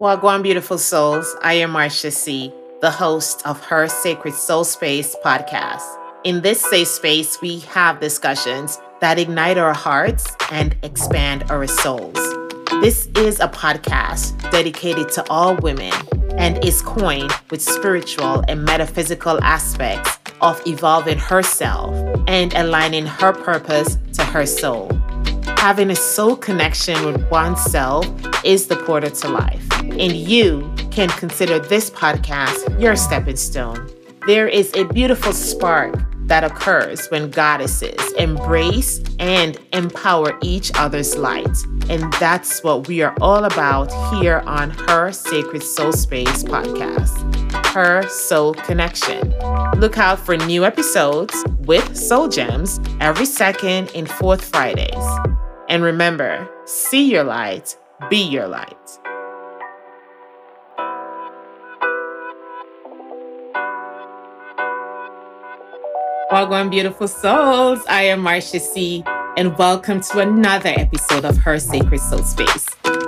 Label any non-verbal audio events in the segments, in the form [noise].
Wagwan, beautiful souls. I am Marsha C., the host of Her Sacred Soul Space podcast. In this safe space, we have discussions that ignite our hearts and expand our souls. This is a podcast dedicated to all women and is coined with spiritual and metaphysical aspects of evolving herself and aligning her purpose to her soul. Having a soul connection with oneself is the portal to life, and you can consider this podcast your stepping stone. There is a beautiful spark that occurs when goddesses embrace and empower each other's light. And that's what we are all about here on Her Sacred Soul Space podcast, Her Soul Connection. Look out for new episodes with Soul Gems every second and fourth Fridays. And remember, see your light, be your light. Welcome, beautiful souls. I am Marsha C, and welcome to another episode of Her Sacred Soul Space.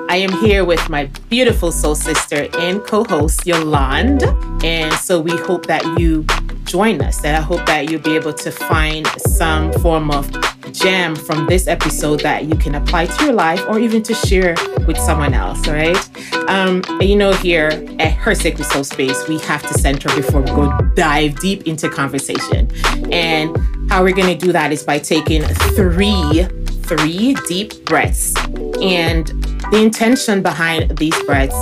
I am here with my beautiful soul sister and co host, Yolande. And so we hope that you join us, and I hope that you'll be able to find some form of gem from this episode that you can apply to your life or even to share with someone else, right? Um, you know, here at Her Sacred Soul Space, we have to center before we go dive deep into conversation. And how we're going to do that is by taking three, three deep breaths. And the intention behind these breaths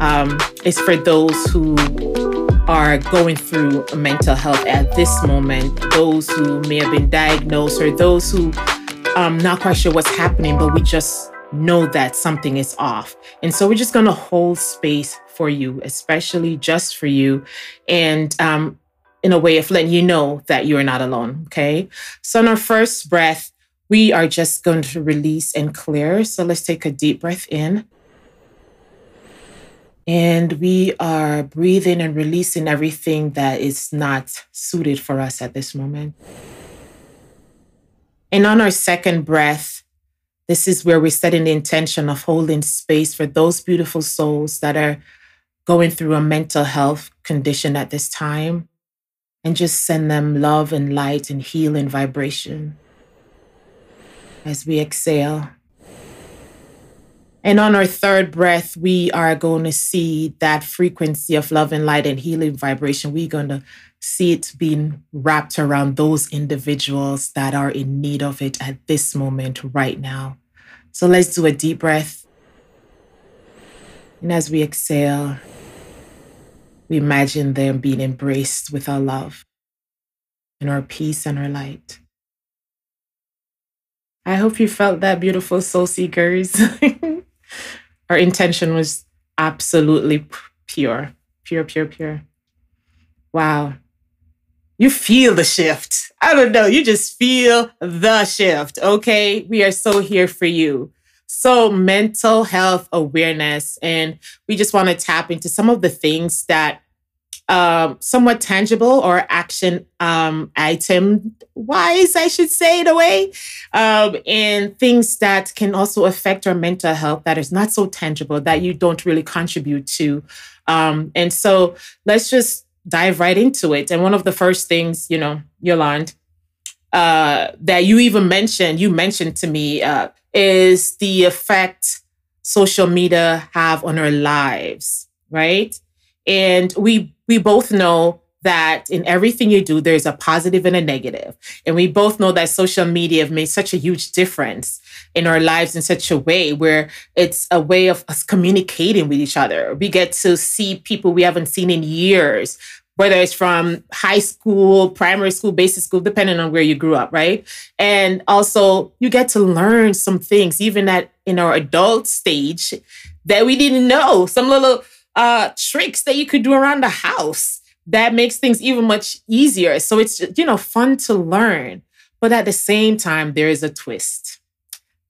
um, is for those who are going through mental health at this moment, those who may have been diagnosed, or those who um not quite sure what's happening, but we just know that something is off. And so we're just going to hold space for you, especially just for you, and um, in a way of letting you know that you are not alone. Okay. So on our first breath, we are just going to release and clear. So let's take a deep breath in. And we are breathing and releasing everything that is not suited for us at this moment. And on our second breath, this is where we're setting the intention of holding space for those beautiful souls that are going through a mental health condition at this time and just send them love and light and healing vibration. As we exhale, and on our third breath, we are going to see that frequency of love and light and healing vibration. We're going to see it being wrapped around those individuals that are in need of it at this moment, right now. So let's do a deep breath. And as we exhale, we imagine them being embraced with our love and our peace and our light. I hope you felt that beautiful soul seekers. [laughs] Our intention was absolutely pure, pure, pure, pure. Wow. You feel the shift. I don't know. You just feel the shift. Okay. We are so here for you. So, mental health awareness. And we just want to tap into some of the things that um, somewhat tangible or action um, item wise, I should say, in a way, um, and things that can also affect our mental health that is not so tangible that you don't really contribute to. Um, and so let's just dive right into it. And one of the first things, you know, Yolande, uh, that you even mentioned, you mentioned to me, uh, is the effect social media have on our lives, right? And we we both know that in everything you do, there's a positive and a negative. And we both know that social media have made such a huge difference in our lives in such a way where it's a way of us communicating with each other. We get to see people we haven't seen in years, whether it's from high school, primary school, basic school, depending on where you grew up, right? And also you get to learn some things, even at in our adult stage, that we didn't know. Some little uh, tricks that you could do around the house that makes things even much easier. So it's, you know, fun to learn. But at the same time, there is a twist.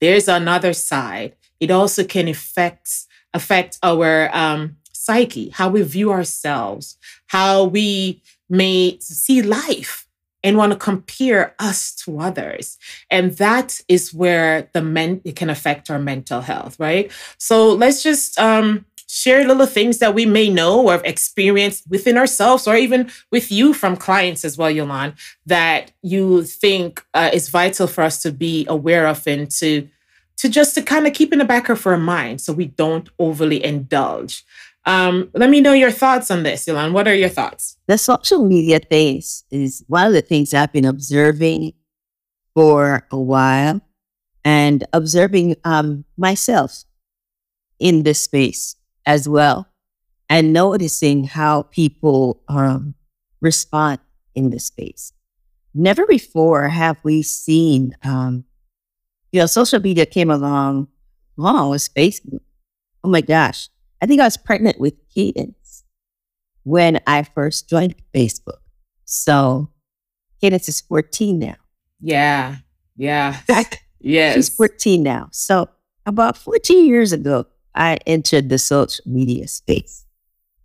There's another side. It also can affect affect our um, psyche, how we view ourselves, how we may see life and want to compare us to others. And that is where the men it can affect our mental health, right? So let's just um share little things that we may know or have experienced within ourselves or even with you from clients as well, Yolande, that you think uh, is vital for us to be aware of and to to just to kind of keep in the back of our mind so we don't overly indulge. Um, let me know your thoughts on this, Yolande. What are your thoughts? The social media things is one of the things I've been observing for a while and observing um, myself in this space as well and noticing how people um, respond in this space. Never before have we seen, um, you know, social media came along, long was Facebook. Oh my gosh. I think I was pregnant with Cadence when I first joined Facebook. So Cadence is 14 now. Yeah. Yeah. yes. She's 14 now. So about 14 years ago, I entered the social media space.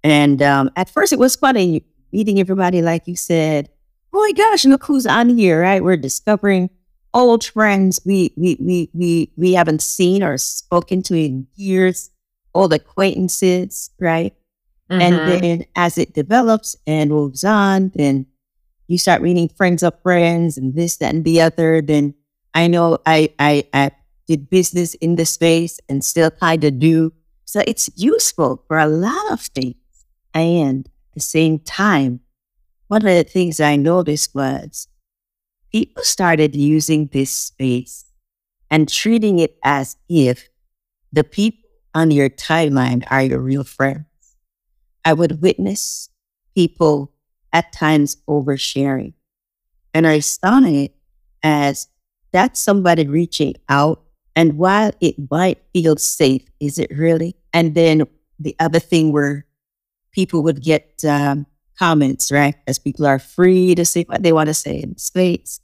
And um, at first it was funny meeting everybody, like you said, oh my gosh, look who's on here, right? We're discovering old friends we we we we we haven't seen or spoken to in years, old acquaintances, right? Mm-hmm. And then as it develops and moves on, then you start meeting friends of friends and this, that, and the other. Then I know I I, I did business in the space and still kind of do. So it's useful for a lot of things. And at the same time, one of the things I noticed was people started using this space and treating it as if the people on your timeline are your real friends. I would witness people at times oversharing. And I saw it as that's somebody reaching out and while it might feel safe, is it really? And then the other thing where people would get um, comments, right? As people are free to say what they want to say in space.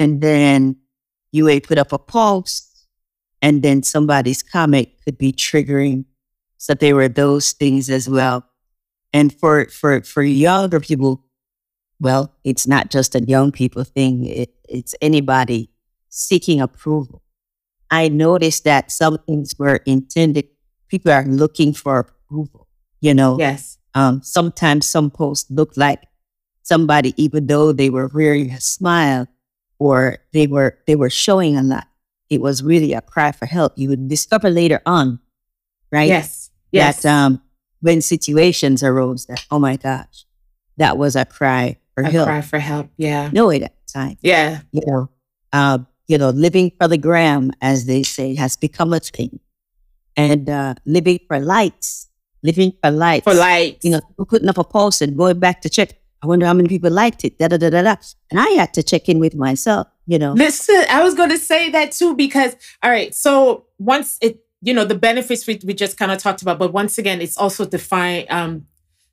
And then you may put up a post, and then somebody's comment could be triggering. So there were those things as well. And for for for younger people, well, it's not just a young people thing. It, it's anybody seeking approval. I noticed that some things were intended, people are looking for approval, you know? Yes. Um, sometimes some posts look like somebody, even though they were wearing a smile or they were, they were showing a lot. It was really a cry for help. You would discover later on, right? Yes. Yes. That, um, when situations arose that, oh my gosh, that was a cry for help. a help. cry for help. Yeah. No, at that time. Yeah. You know, um, you know, living for the gram, as they say, has become a thing. And uh, living for likes, living for likes. For likes. You know, putting up a post and going back to check. I wonder how many people liked it. Da da da da da. And I had to check in with myself. You know. Listen, I was going to say that too because all right. So once it, you know, the benefits we, we just kind of talked about, but once again, it's also defined, um,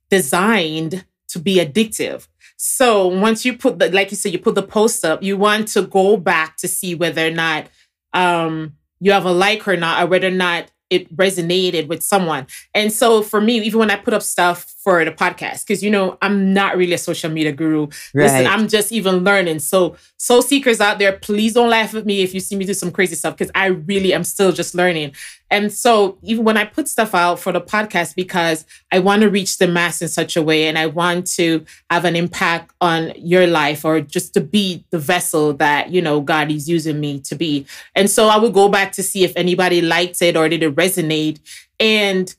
designed to be addictive. So once you put the, like you said, you put the post up, you want to go back to see whether or not um, you have a like or not, or whether or not it resonated with someone. And so for me, even when I put up stuff for the podcast, because you know, I'm not really a social media guru. Right. Listen, I'm just even learning. So soul seekers out there, please don't laugh at me if you see me do some crazy stuff, because I really am still just learning. And so even when I put stuff out for the podcast, because I want to reach the mass in such a way and I want to have an impact on your life or just to be the vessel that, you know, God is using me to be. And so I would go back to see if anybody liked it or did it resonate. And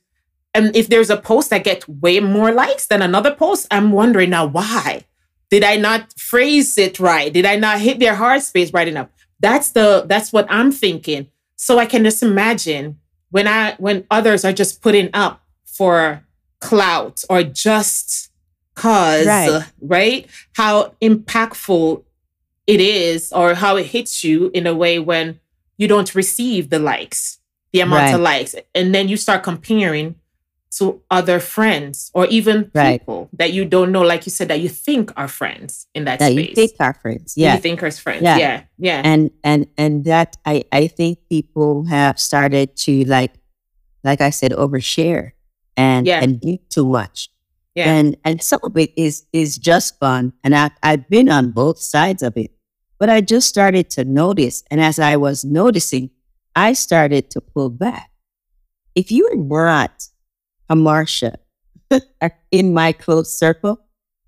and if there's a post that gets way more likes than another post, I'm wondering now why? Did I not phrase it right? Did I not hit their heart space right enough? That's the that's what I'm thinking. So I can just imagine when I when others are just putting up for clout or just cause, right. right? How impactful it is or how it hits you in a way when you don't receive the likes, the amount right. of likes. And then you start comparing to other friends or even right. people that you don't know, like you said, that you think are friends in that, that space. You think are friends. Yeah. You think are friends. Yeah. yeah. Yeah. And and and that I, I think people have started to like like I said, overshare and yeah. and do too much. Yeah. And and some of it is is just fun. And I I've been on both sides of it. But I just started to notice. And as I was noticing, I started to pull back. If you are not a Marsha [laughs] in my close circle,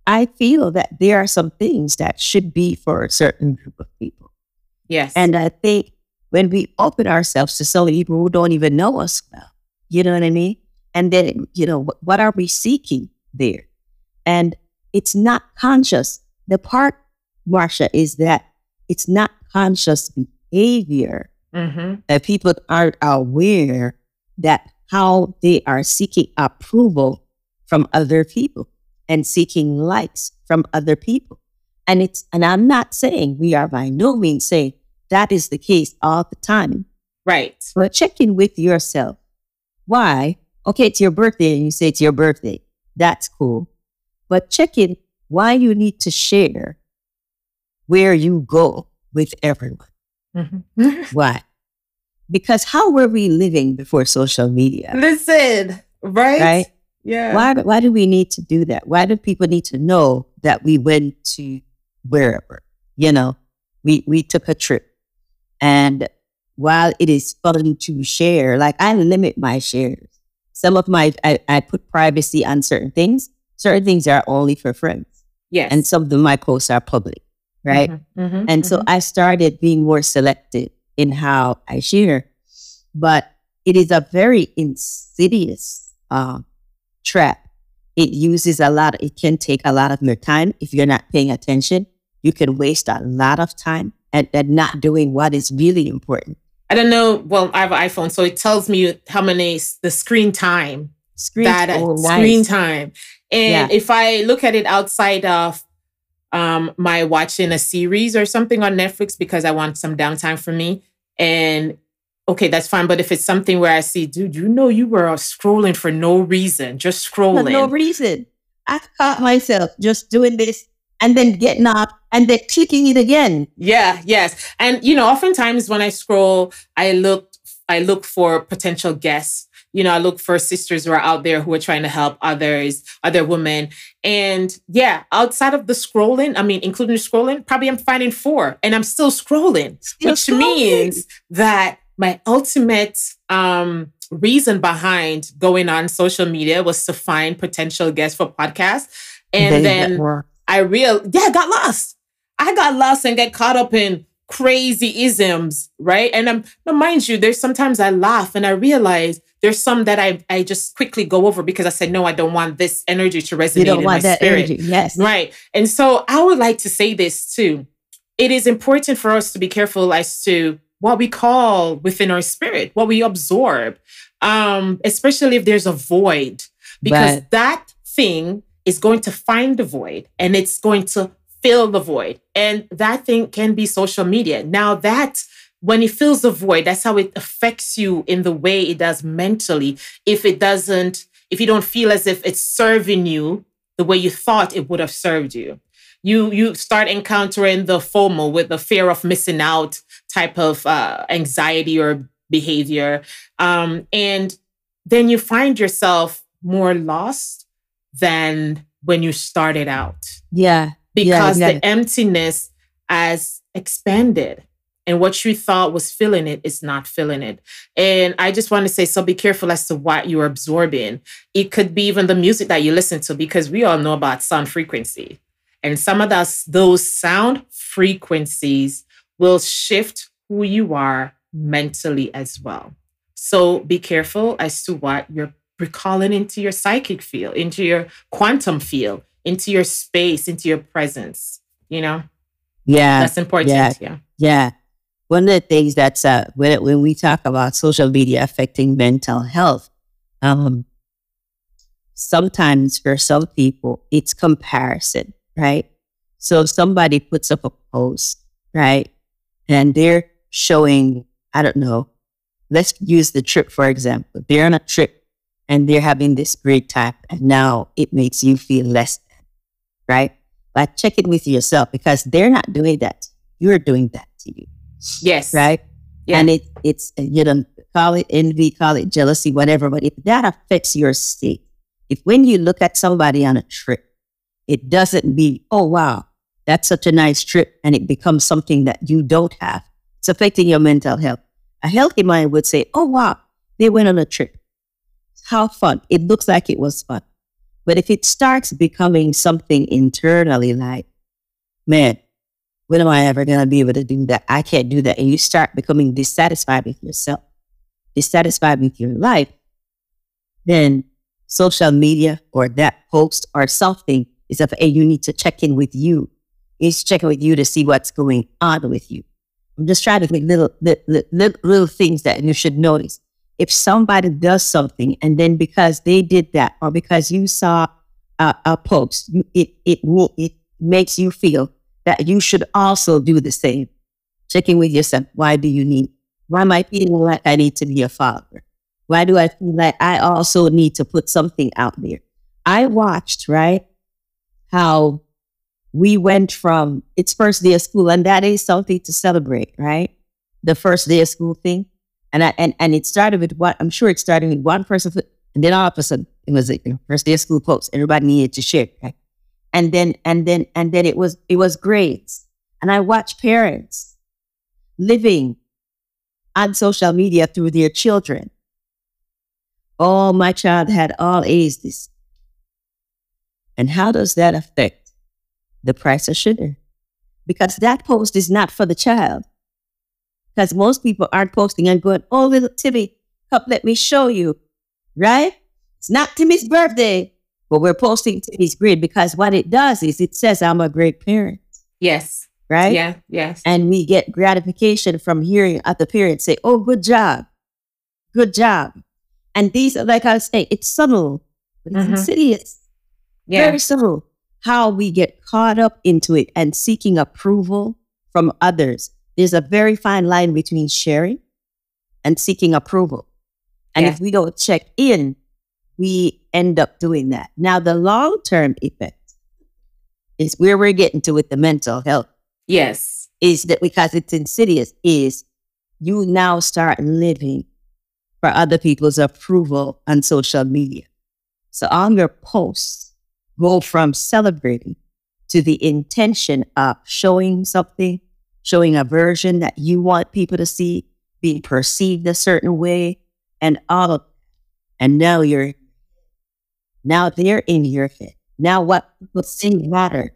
I feel that there are some things that should be for a certain group of people. Yes. And I think when we open ourselves to some people who don't even know us well, you know what I mean? And then, you know, what, what are we seeking there? And it's not conscious. The part, Marsha, is that it's not conscious behavior mm-hmm. that people aren't aware that how they are seeking approval from other people and seeking likes from other people. And it's, and I'm not saying we are by no means saying that is the case all the time. Right. But check in with yourself. Why? Okay, it's your birthday and you say it's your birthday. That's cool. But check in why you need to share where you go with everyone. Mm-hmm. [laughs] Why? Because how were we living before social media? Listen, right? Right? Yeah. Why, why do we need to do that? Why do people need to know that we went to wherever? You know, we, we took a trip. And while it is fun to share, like I limit my shares. Some of my, I, I put privacy on certain things. Certain things are only for friends. Yes. And some of my posts are public, right? Mm-hmm, mm-hmm, And so mhm. I started being more selective in how I share. But it is a very insidious um, trap. It uses a lot, it can take a lot of your time if you're not paying attention. You can waste a lot of time at, and not doing what is really important. I don't know. Well, I have an iPhone, so it tells me how many the screen time Screen, that oh, screen nice. time. And Yeah. if I look at it outside of um, my watching a series or something on Netflix because I want some downtime for me, and okay, that's fine. But if it's something where I see, dude, you know, you were scrolling for no reason, just scrolling. For no reason. I caught myself just doing this and then getting up and then clicking it again. Yeah, yes. And you know, oftentimes when I scroll, I look I look for potential guests. You know, I look for sisters who are out there who are trying to help others, other women. And yeah, outside of the scrolling, I mean, including the scrolling, probably I'm finding four and I'm still scrolling, Still which scrolling. means that my ultimate um reason behind going on social media was to find potential guests for podcasts. And then I real yeah, I got lost. I got lost and get caught up in crazy isms, right? And I'm now mind you, there's sometimes I laugh and I realize there's some that I I just quickly go over because I said no, I don't want this energy to resonate you don't in want my that spirit. energy. Yes. Right. And so I would like to say this too. It is important for us to be careful as to what we call within our spirit, what we absorb, um, especially if there's a void, because that thing is going to find the void and it's going to fill the void. And that thing can be social media. Now, that when it fills the void, that's how it affects you in the way it does mentally. If it doesn't, if you don't feel as if it's serving you the way you thought it would have served you. You you start encountering the FOMO with the fear of missing out type of uh, anxiety or behavior, um, and then you find yourself more lost than when you started out Yeah. because yeah. the emptiness has expanded and what you thought was filling it is not filling it and i just want to say so be careful as to what you're absorbing it could be even the music that you listen to because we all know about sound frequency and some of those those sound frequencies will shift who you are mentally as well so be careful as to what you're recalling into your psychic field into your quantum field into your space, into your presence. You know, Yeah. that's important. yeah. Yeah. Yeah. One of the things that's uh, when when we talk about social media affecting mental health, um, sometimes for some people it's comparison, right? So somebody puts up a post, right, and they're showing, I don't know, let's use the trip for example. They're on a trip and they're having this great time, and now it makes you feel less right? But check it with yourself because they're not doing that. You're doing that to you Yes. right? Yeah. And it it's you know call it envy, call it jealousy, whatever. But if that affects your state, if when you look at somebody on a trip, it doesn't be oh wow that's such a nice trip, and it becomes something that you don't have. It's affecting your mental health. A healthy mind would say, oh wow they went on a trip. how fun. It looks like it was fun. But if it starts becoming something internally like, man, when am I ever going to be able to do that? I can't do that. And you start becoming dissatisfied with yourself, dissatisfied with your life, then social media or that post or something is up, hey, you need to check in with you. You need to check in with you to see what's going on with you. I'm just trying to make little, little, little, little things that you should notice. If somebody does something and then because they did that or because you saw a, a post, it, it, it makes you feel that you should also do the same. Checking with yourself. Why do you need? Why am I feeling like I need to be a father? Why do I feel like I also need to put something out there? I watched, right, how we went from it's first day of school, and that is something to celebrate, right? The first day of school thing. And I, and, and it started with what I'm sure it started with one person, and then all of a sudden it was a first day of school post. Everybody needed to share, right? And then and then and then it was it was great And I watched parents living on social media through their children. Oh, my child had all A's this. And how does that affect the price of sugar? Because that post is not for the child. Because most people aren't posting and going, oh, little Timmy, come let me show you. Right? It's not Timmy's birthday, but we're posting Timmy's grid because what it does is it says I'm a great parent. Yes. Right? Yeah. Yes. And we get gratification from hearing other parents say, oh, good job. Good job. And these are, like I was saying, it's subtle, but it's mm-hmm. insidious. Yeah. Very subtle. How we get caught up into it and seeking approval from others. There's a very fine line between sharing and seeking approval. And yeah. if we don't check in, we end up doing that. Now, the long term effect is where we're getting to with the mental health. Yes. Is that because it's insidious, is you now start living for other people's approval on social media. So all your posts go from celebrating to the intention of showing something, showing a version that you want people to see, being perceived a certain way, and all of and now you're now they're in your head. Now what people say matter.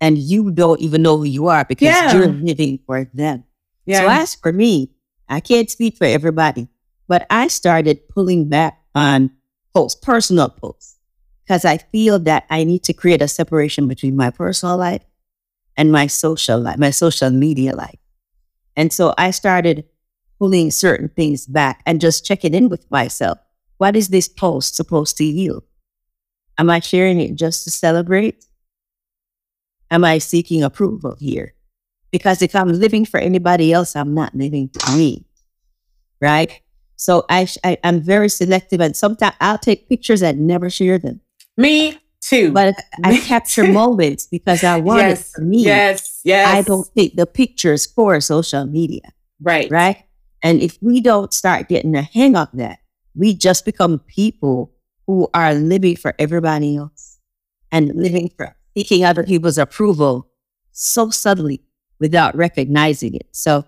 And you don't even know who you are because yeah. you're living for them. Yeah. So as for me, I can't speak for everybody, but I started pulling back on posts, personal posts, because I feel that I need to create a separation between my personal life and my social life, my social media life. And so I started pulling certain things back and just checking in with myself. What is this post supposed to yield? Am I sharing it just to celebrate? Am I seeking approval here? Because if I'm living for anybody else, I'm not living for me. Right? So I, I am very selective, and sometimes I'll take pictures and never share them. Me too. But I capture moments because I want yes, it for me. Yes, yes. I don't take the pictures for social media. Right. Right. And if we don't start getting a hang of that, we just become people who are living for everybody else and living for seeking other people's approval so subtly without recognizing it. So,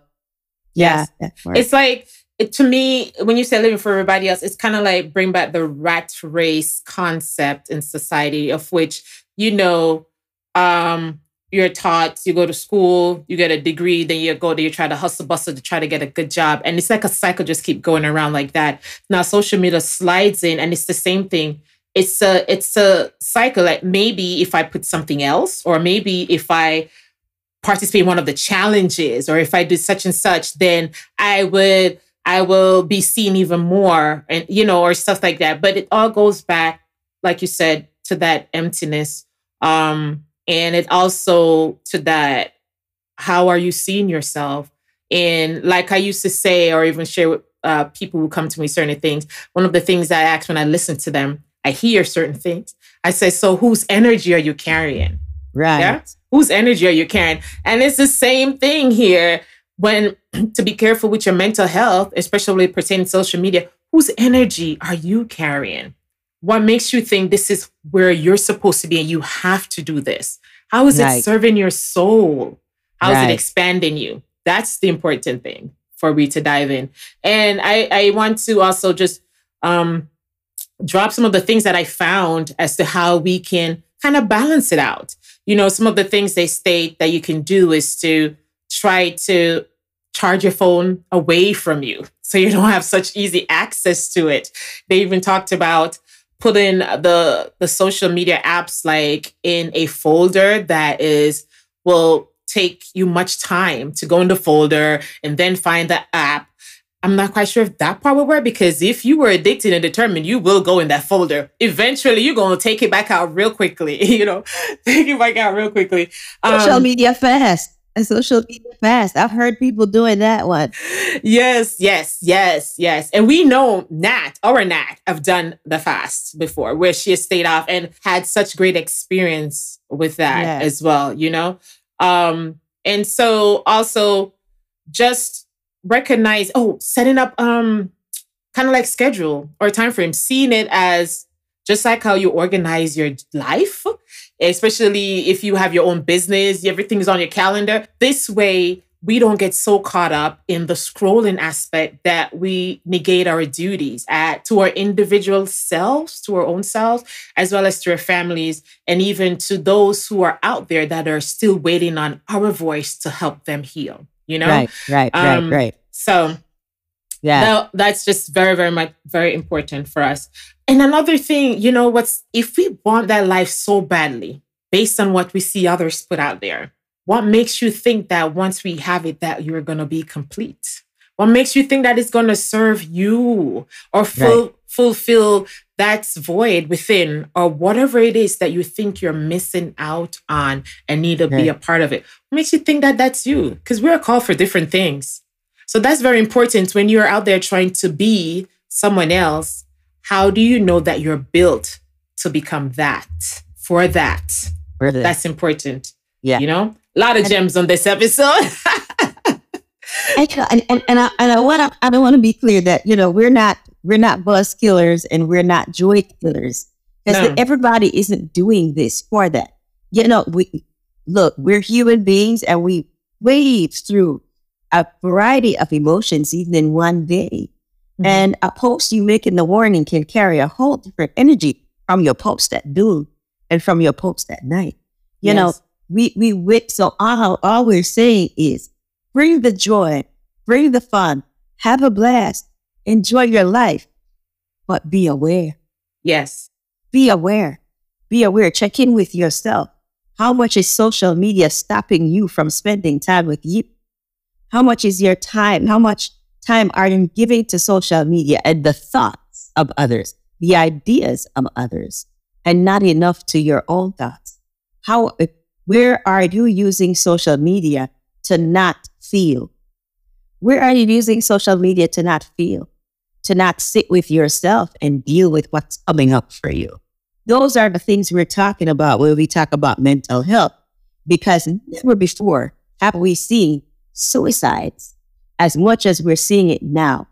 yeah, yes. it's like it, to me, when you say living for everybody else, it's kind of like bring back the rat race concept in society, of which, you know, um, you're taught, you go to school, you get a degree, then you go to, you try to hustle bustle to try to get a good job. And it's like a cycle just keep going around like that. Now social media slides in and it's the same thing. It's a it's a cycle. Like maybe if I put something else, or maybe if I participate in one of the challenges, or if I do such and such, then I would I will be seen even more and, you know, or stuff like that. But it all goes back, like you said, to that emptiness. Um, and it also to that, how are you seeing yourself? And like I used to say, or even share with uh, people who come to me certain things, one of the things I ask when I listen to them, I hear certain things. I say, so whose energy are you carrying? Right. Yeah? Whose energy are you carrying? And it's the same thing here when [clears throat] to be careful with your mental health, especially pertaining to social media, whose energy are you carrying? What makes you think this is where you're supposed to be and you have to do this? How is right. it serving your soul? How right. is it expanding you? That's the important thing for me to dive in. And I, I want to also just um, drop some of the things that I found as to how we can kind of balance it out. You know, some of the things they state that you can do is to try to charge your phone away from you so you don't have such easy access to it. They even talked about putting the the social media apps like in a folder that is will take you much time to go in the folder and then find the app I'm not quite sure if that part will work because if you were addicted and determined, you will go in that folder. Eventually, you're going to take it back out real quickly, [laughs] you know, take it back out real quickly. Um, social media fast. And social media fast. I've heard people doing that one. Yes, yes, yes, yes. And we know Nat, our Nat, have done the fast before where she has stayed off and had such great experience with that yes. as well, you know? Um, and so also just recognize oh setting up um kind of like schedule or time frame seeing it as just like how you organize your life especially if you have your own business everything's on your calendar this way we don't get so caught up in the scrolling aspect that we negate our duties at to our individual selves to our own selves as well as to our families and even to those who are out there that are still waiting on our voice to help them heal you know? Right, right, um, right, right. So yeah, that, that's just very, very much very important for us. And another thing, you know, what's if we want that life so badly, based on what we see others put out there, what makes you think that once we have it, that you're gonna be complete? What makes you think that it's gonna serve you or full, right. fulfill that void within or whatever it is that you think you're missing out on and need to be a part of it. What makes you think that that's you? Because we're called for different things. So that's very important when you're out there trying to be someone else. How do you know that you're built to become that for that? That. That's important. Yeah. You know, a lot of gems on this episode. [laughs] and, and, and, I, and I want to, I don't want to be clear that, you know, we're not we're not buzz killers and we're not joy killers because no. everybody isn't doing this for that. You know, we look, we're human beings and we wade through a variety of emotions even in one day. Mm-hmm. And a post you make in the morning can carry a whole different energy from your post at noon and from your post at night. You yes. know, we we wit so all, all we're saying is bring the joy, bring the fun, have a blast, enjoy your life, but be aware. Yes. Be aware. Be aware. Check in with yourself. How much is social media stopping you from spending time with you? How much is your time? How much time are you giving to social media and the thoughts of others, the ideas of others, and not enough to your own thoughts? How, where are you using social media to not feel? Where are you using social media to not feel? to not sit with yourself and deal with what's coming up for you. Those are the things we're talking about when we talk about mental health, because never before have we seen suicides as much as we're seeing it now.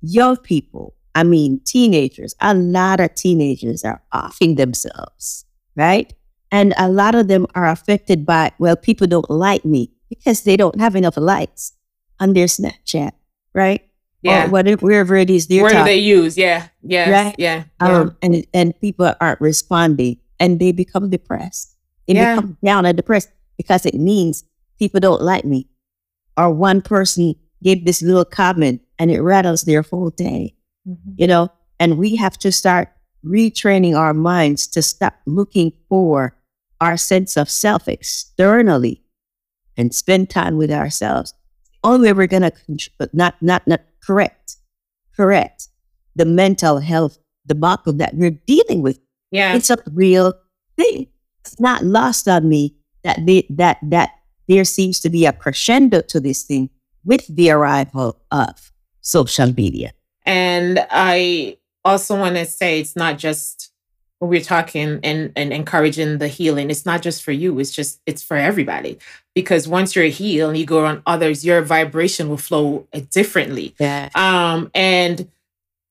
Young people, I mean, teenagers, a lot of teenagers are offing themselves, right? And a lot of them are affected by, well, people don't like me because they don't have enough likes on their Snapchat, right? yeah. whatever, wherever it is they're Where they use, yeah, yeah, right? yeah, yeah. Um, and and people aren't responding, and they become depressed. They yeah. become down and depressed because it means people don't like me, or one person gave this little comment and it rattles their whole day. Mm-hmm. You know, and we have to start retraining our minds to stop looking for our sense of self externally and spend time with ourselves. Only way we're gonna not not not correct, correct the mental health debacle that we're dealing with. Yeah. It's a real thing. It's not lost on me that they, that that there seems to be a crescendo to this thing with the arrival of social media. And I also want to say it's not just when we're talking and, and encouraging the healing, it's not just for you, it's just it's for everybody because once you're healed and you go around others, your vibration will flow differently. Yeah. Um, and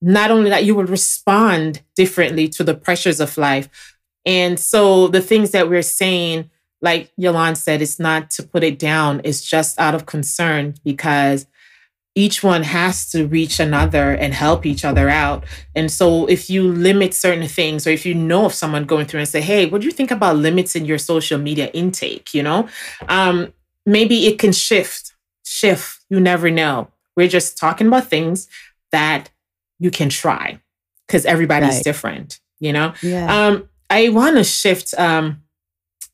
not only that, you will respond differently to the pressures of life. And so the things that we're saying, like Yolande said, it's not to put it down, it's just out of concern because each one has to reach another and help each other out. And so if you limit certain things, or if you know of someone going through and say, hey, what do you think about limits in your social media intake? You know, um, maybe it can shift, shift. You never know. We're just talking about things that you can try because everybody's right. different, you know? Yeah. Um, I want to shift um,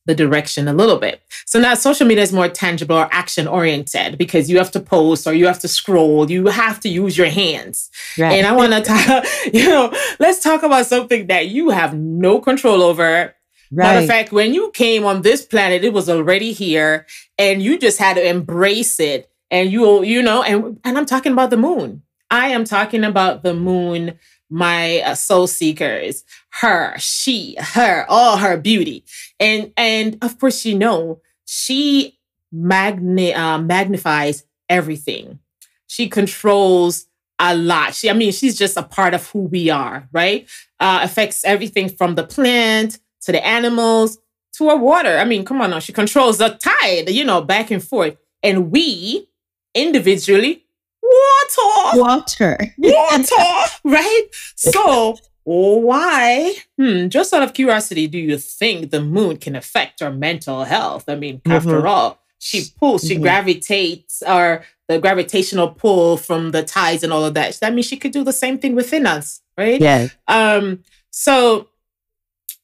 the direction a little bit. So now social media is more tangible or action oriented because you have to post or you have to scroll, you have to use your hands. Right. And I want to [laughs] talk, you know, let's talk about something that you have no control over. Right. Matter of fact, when you came on this planet, it was already here and you just had to embrace it. And you, you know, and, and I'm talking about the moon. I am talking about the moon my uh, soul seekers her she her all her beauty. And and of course you know she magni- uh, magnifies everything. She controls a lot. She i mean she's just a part of who we are right? Uh, affects everything from the plant to the animals to our water. I mean come on now. She controls the tide you know back and forth. And we individually water, water, [laughs] water, right? So, why, hmm, just out of curiosity, do you think the moon can affect our mental health? I mean, mm-hmm. after all, she pulls, she mm-hmm. gravitates, or the gravitational pull from the tides and all of that. That means she could do the same thing within us, right? Yeah. Um. So,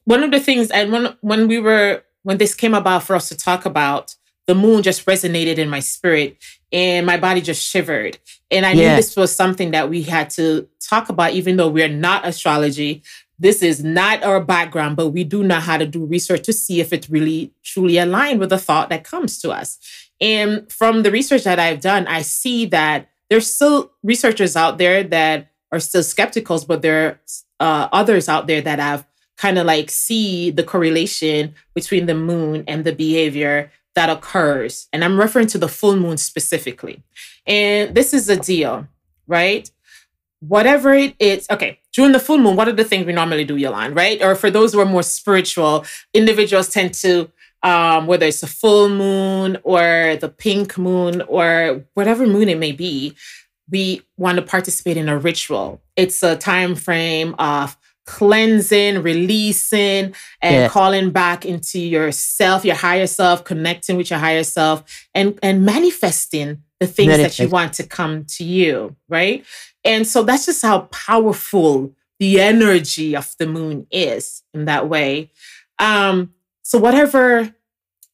one of the things, and when when we were when this came about for us to talk about, the moon just resonated in my spirit and my body just shivered. And I yeah. knew this was something that we had to talk about, even though we're not astrology. This is not our background, but we do know how to do research to see if it's really truly aligned with the thought that comes to us. And from the research that I've done, I see that there's still researchers out there that are still skeptical, but there are uh, others out there that have kind of like see the correlation between the moon and the behavior that occurs. And I'm referring to the full moon specifically. And this is a deal, right? Whatever it is, okay, during the full moon, what are the things we normally do, Yolande, right? Or for those who are more spiritual, individuals tend to, um, whether it's a full moon or the pink moon or whatever moon it may be, we want to participate in a ritual. It's a time frame of cleansing, releasing, and yeah. calling back into yourself, your higher self, connecting with your higher self, and, and manifesting the things Manifest. that you want to come to you, right? And so that's just how powerful the energy of the moon is in that way. Um, so whatever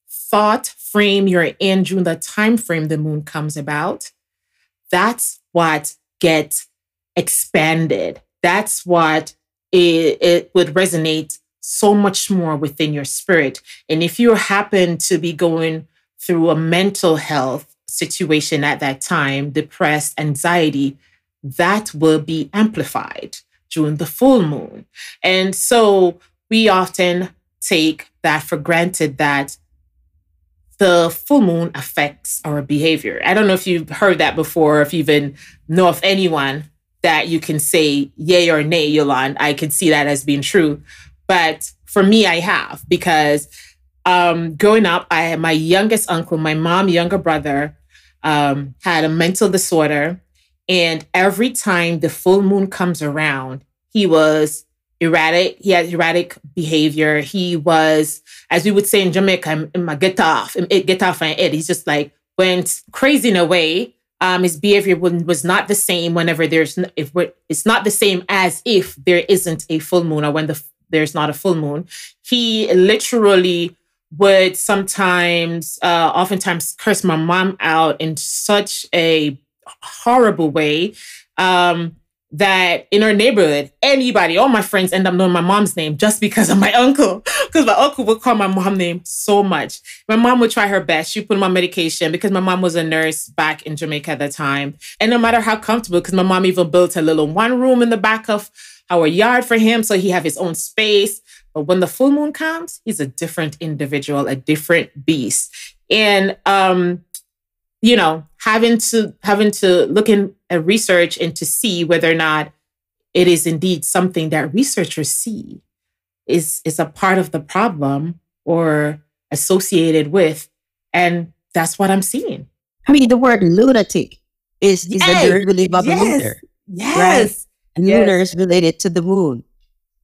thought frame you're in during the time frame the moon comes about, that's what gets expanded. That's what it, it would resonate so much more within your spirit. And if you happen to be going through a mental health situation at that time, depressed, anxiety, that will be amplified during the full moon. And so we often take that for granted that the full moon affects our behavior. I don't know if you've heard that before, if you even know of anyone that you can say yay or nay, Yolande. I can see that as being true. But for me, I have because um, growing up, I had my youngest uncle, my mom, younger brother, um, had a mental disorder. And every time the full moon comes around, he was erratic. He had erratic behavior. He was, as we would say in Jamaica, i'm in my get off, get off and it. He's just like went crazy in a way um, his behavior was not the same whenever there's if it's not the same as if there isn't a full moon or when the there's not a full moon. He literally would sometimes, uh, oftentimes, curse my mom out in such a horrible way. Um, that in our neighborhood, anybody, all my friends end up knowing my mom's name just because of my uncle. [laughs] Because my uncle would call my mom name so much. My mom would try her best. She put him on medication because my mom was a nurse back in Jamaica at the time. And no matter how comfortable, because my mom even built a little one room in the back of our yard for him so he have his own space. But when the full moon comes, he's a different individual, a different beast. And um, you know, having to having to look in a research and to see whether or not it is indeed something that researchers see is is a part of the problem or associated with and that's what i'm seeing i mean the word lunatic is, is Yes, a derivative of yes, lunar. Yes. And Yes. lunar is related to the moon.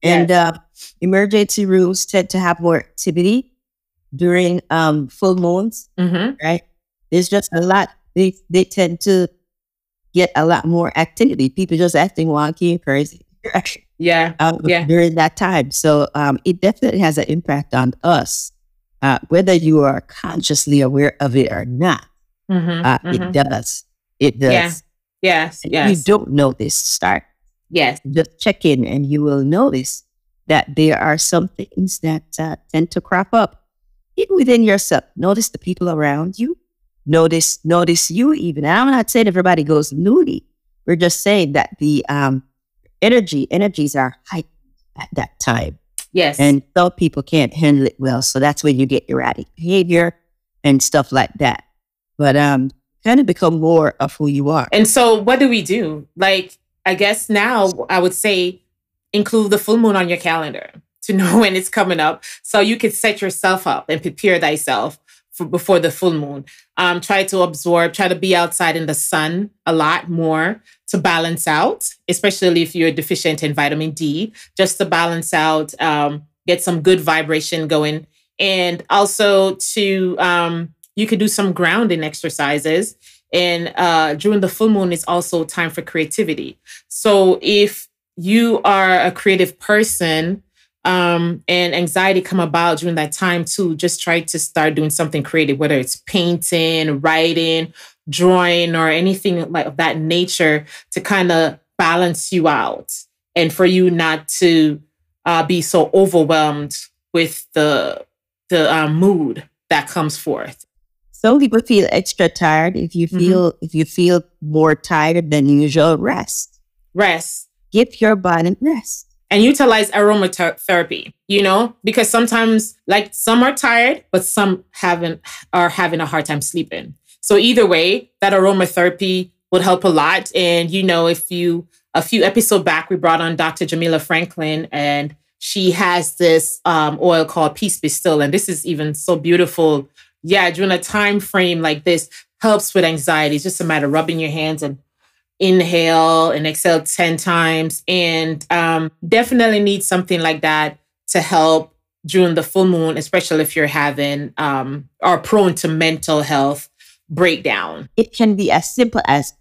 And uh, emergency rooms tend to have more activity during um, full moons, Mm-hmm. right? There's just a lot, they, they tend to get a lot more activity. People just acting wonky and crazy [laughs] Yeah. um, Yeah. during that time. So um, it definitely has an impact on us, uh, whether you are consciously aware of it or not. Mm-hmm. Uh, Mhm. It does. It does. Yeah. Yes. And Yes. You don't notice, start yes. just check in and you will notice that there are some things that uh, tend to crop up even within yourself. Notice the people around you. Notice, notice you even. And I'm not saying everybody goes loony. We're just saying that the um, energy, energies are heightened at that time. Yes. And some people can't handle it well. So that's when you get erratic behavior and stuff like that. But um, kind of become more of who you are. And so, what do we do? Like, I guess now I would say include the full moon on your calendar to [laughs] know when it's coming up, so you can set yourself up and prepare thyself before the full moon. Um, try to absorb, try to be outside in the sun a lot more to balance out, especially if you're deficient in vitamin D, just to balance out, um, get some good vibration going, and also to um, you could do some grounding exercises and uh, during the full moon is also time for creativity. So if you are a creative person um, and anxiety come about during that time too, just try to start doing something creative, whether it's painting, writing, drawing, or anything like of that nature to kind of balance you out and for you not to uh, be so overwhelmed with the the uh, mood that comes forth. Some people feel extra tired. If you Mhm. feel if you feel more tired than usual, rest. Rest. Give your body rest. And utilize aromatherapy you know? Because sometimes like some are tired but some haven't are having a hard time sleeping. So either way that aromatherapy would help a lot. And you know if you a few episodes back we brought on dr jamila franklin and she has this um, oil called peace be still and this is even so beautiful. Yeah during a time frame like this helps with anxiety. It's just a matter of rubbing your hands and inhale and exhale 10 times and um, definitely need something like that to help during the full moon especially if you're having um, or prone to mental health breakdown It can be as simple as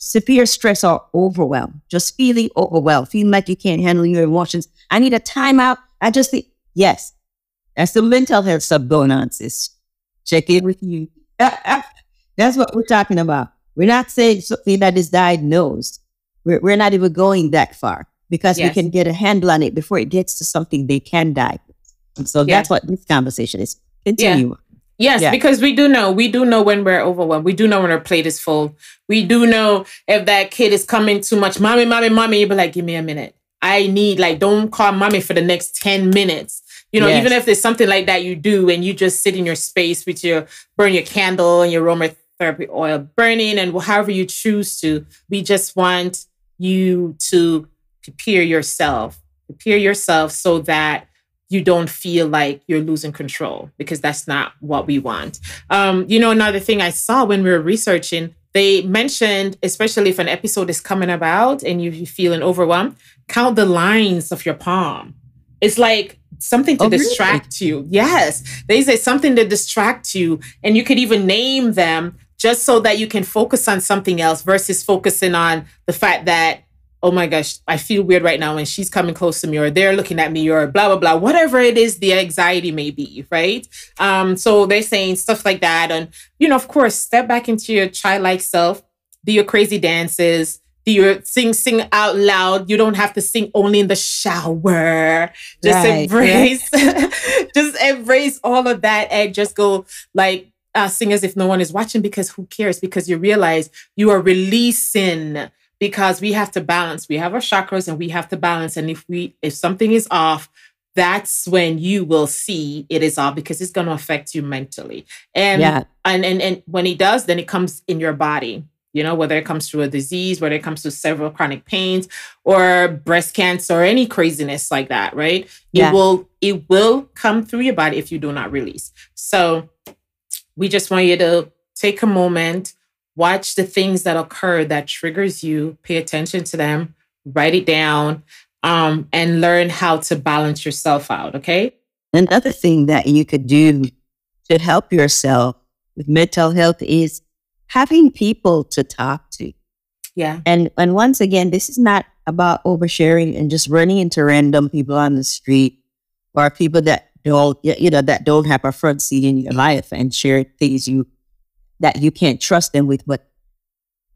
severe stress or overwhelm. Just feeling overwhelmed, feeling like you can't handle your emotions. I need a timeout. I just think, yes, that's the mental health stuff. Check in with you. [laughs] that's what we're talking about. We're not saying something that is diagnosed. We're, we're not even going that far because Yes. we can get a handle on it before it gets to something they can diagnose. And so Yeah. that's what this conversation is. Continue. Yes, Yeah. because we do know, we do know when we're overwhelmed. We do know when our plate is full. We do know if that kid is coming too much, mommy, mommy, mommy, you be like, give me a minute. I need, like, don't call mommy for the next 10 minutes. You know, Yes. even if there's something like that you do and you just sit in your space with your, burn your candle and your aromatherapy oil burning and however you choose to, we just want you to prepare yourself, prepare yourself so that you don't feel like you're losing control because that's not what we want. Um, you know, another thing I saw when we were researching, they mentioned, especially if an episode is coming about and you- you're feeling overwhelmed, count the lines of your palm. It's like something to Oh, really? distract you. Yes. They say something to distract you. And you could even name them just so that you can focus on something else versus focusing on the fact that oh my gosh, I feel weird right now and she's coming close to me or they're looking at me or blah, blah, blah, whatever it is the anxiety may be, right? Um, so they're saying stuff like that. And, you know, of course, step back into your childlike self, do your crazy dances, do your sing, sing out loud. You don't have to sing only in the shower. Just Right, embrace, [laughs] just embrace all of that and just go like, uh, sing as if no one is watching because who cares? Because you realize you are releasing because we have to balance. We have our chakras and we have to balance. And if we if something is off, that's when you will see it is off because it's going to affect you mentally. And Yeah. and and and when it does, then it comes in your body. You know, whether it comes through a disease, whether it comes to several chronic pains or breast cancer or any craziness like that, right? Yeah. It will it will come through your body if you do not release. So we just want you to take a moment, watch the things that occur that triggers you, pay attention to them, write it down, um, and learn how to balance yourself out. Okay. Another thing that you could do to help yourself with mental health is having people to talk to. Yeah. And and once again, this is not about oversharing and just running into random people on the street or people that don't you know that don't have a front seat in your life and share things you that you can't trust them with. But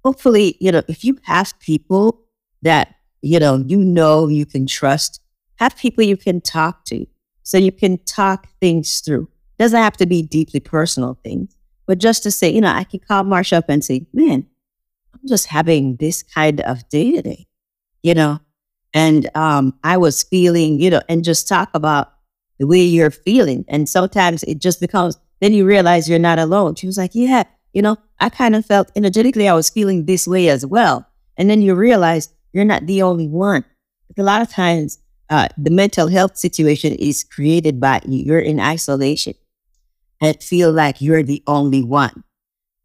hopefully, you know, if you have people that you know you know you can trust, have people you can talk to so you can talk things through. Doesn't have to be deeply personal things, but just to say, you know, I can call marsh up and say, man, I'm just having this kind of day today, you know, and um, I was feeling, you know, and just talk about the way you're feeling. And sometimes it just becomes, then you realize you're not alone. She was like, yeah, you know, I kind of felt energetically I was feeling this way as well. And then you realize you're not the only one. a lot of times uh, the mental health situation is created by you. You're in isolation and feel like you're the only one.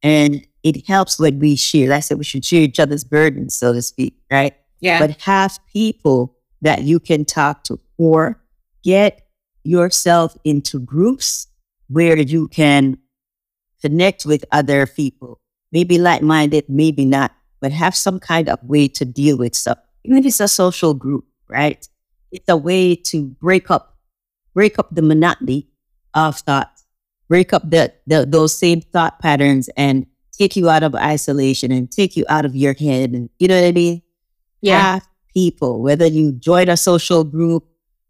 And it helps when we share. I said we should share each other's burdens, so to speak, right? Yeah. But have people that you can talk to or get yourself into groups where you can connect with other people, maybe like minded, maybe not, but have some kind of way to deal with stuff. Even if it's a social group, right? it's a way to break up, break up the monotony of thoughts, break up the, the those same thought patterns and take you out of isolation and take you out of your head. And you know what I mean? Yeah. Have people, whether you join a social group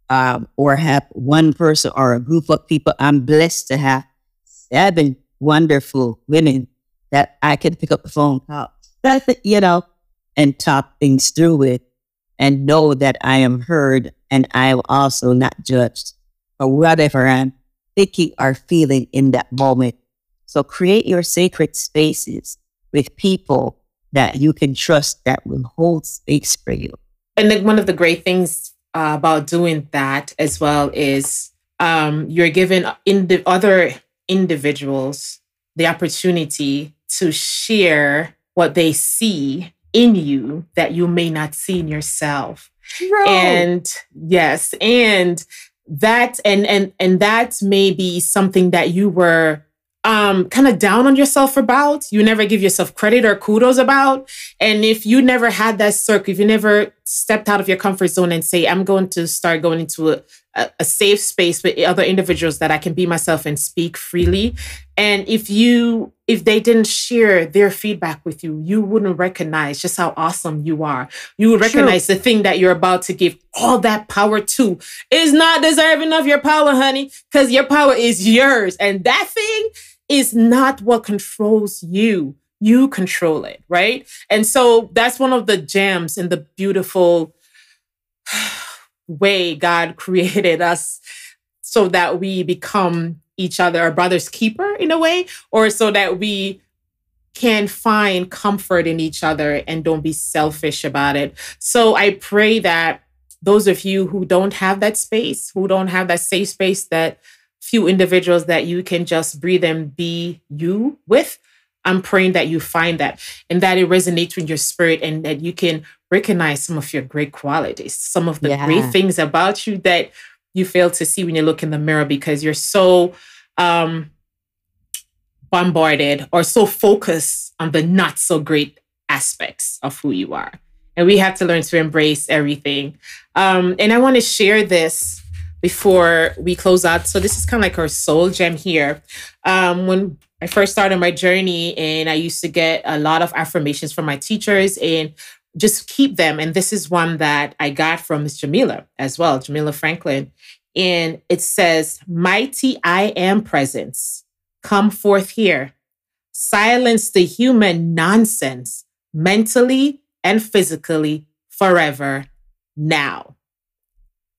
um, or have one person or a group of people. I'm blessed to have seven wonderful women that I can pick up the phone call, you know, and talk things through with and know that I am heard and I am also not judged for whatever I'm thinking or feeling in that moment. So create your sacred spaces with people that you can trust that will hold space for you. And then one of the great things uh, about doing that as well is um, you're giving in the other individuals the opportunity to share what they see in you that you may not see in yourself. True. And yes, and that and and and that may be something that you were um kind of down on yourself about you never give yourself credit or kudos about and if you never had that circle if you never stepped out of your comfort zone and say i'm going to start going into a, a, a safe space with other individuals that i can be myself and speak freely and if you if they didn't share their feedback with you you wouldn't recognize just how awesome you are you would recognize True. the thing that you're about to give all that power to is not deserving of your power honey because your power is yours and that thing is not what controls you. You control it, right? And so that's one of the gems in the beautiful [sighs] way God [laughs] created us so that we become each other, our brother's keeper in a way, or so that we can find comfort in each other and don't be selfish about it. So I pray that those of you who don't have that space, who don't have that safe space that few individuals that you can just breathe and be you with. I'm praying that you find that and that it resonates with your spirit and that you can recognize some of your great qualities, some of the yeah. great things about you that you fail to see when you look in the mirror because you're so um, bombarded or so focused on the not so great aspects of who you are. And we have to learn to embrace everything. Um, and I want to share this before we close out. So this is kind of like our soul gem here. Um, when I first started my journey, and I used to get a lot of affirmations from my teachers and just keep them. And this is one that I got from Miss Jamila as well, Jamila Franklin. And it says, Mighty I am presence, come forth here. Silence the human nonsense mentally and physically forever now.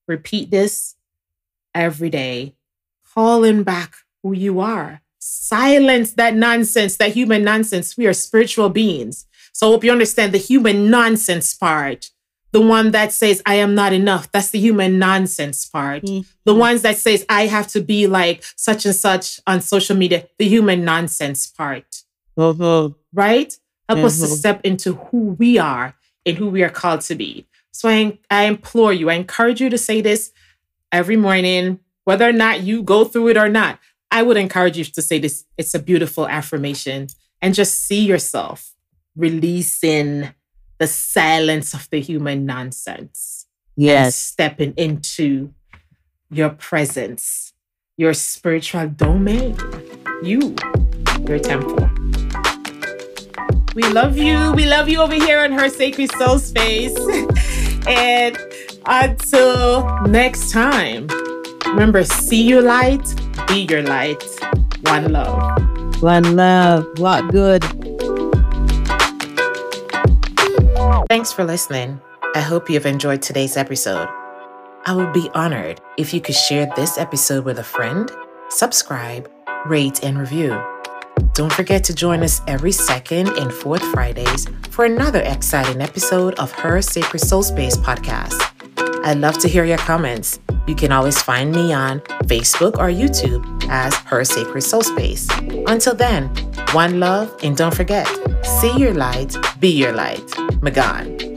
Repeat this every day, calling back who you are. Silence that nonsense, that human nonsense. We are spiritual beings. So I hope you understand the human nonsense part. The one that says, I am not enough. That's the human nonsense part. Mm-hmm. The ones that says, I have to be like such and such on social media. The human nonsense part. Mm-hmm. right? Help us to Mhm. step into who we are and who we are called to be. So I, I implore you, I encourage you to say this every morning, whether or not you go through it or not. I would encourage you to say this. It's a beautiful affirmation and just see yourself releasing the silence of the human nonsense Yes. stepping into your presence, your spiritual domain, you, your temple. We love you. We love you over here on Her Sacred Soul Space. [laughs] and until next time, remember see your light, be your light. One love. One love. What good. Thanks for listening. I hope you've enjoyed today's episode. I would be honored if you could share this episode with a friend, subscribe, rate, and review. Don't forget to join us every second and fourth Fridays for another exciting episode of Her Sacred Soul Space podcast. I'd love to hear your comments. You can always find me on Facebook or YouTube as Her Sacred Soul Space. Until then, one love, and don't forget, see your light, be your light. Magan.